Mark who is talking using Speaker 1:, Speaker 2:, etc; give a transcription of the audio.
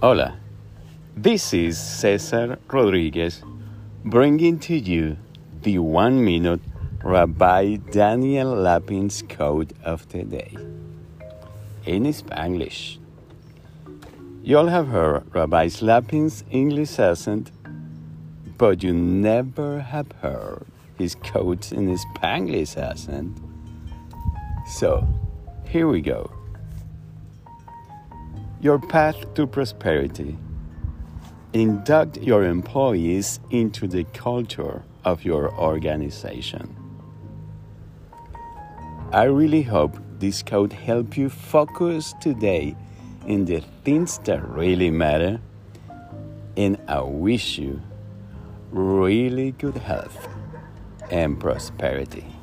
Speaker 1: Hola, this is Cesar Rodriguez bringing to you the one minute Rabbi Daniel Lapin's quote of the day in Spanglish. You all have heard Rabbi Lapin's English accent, but you never have heard his quotes in Spanglish accent. So, here we go. Your path to prosperity. Induct your employees into the culture of your organization. I really hope this code help you focus today in the things that really matter and I wish you really good health and prosperity.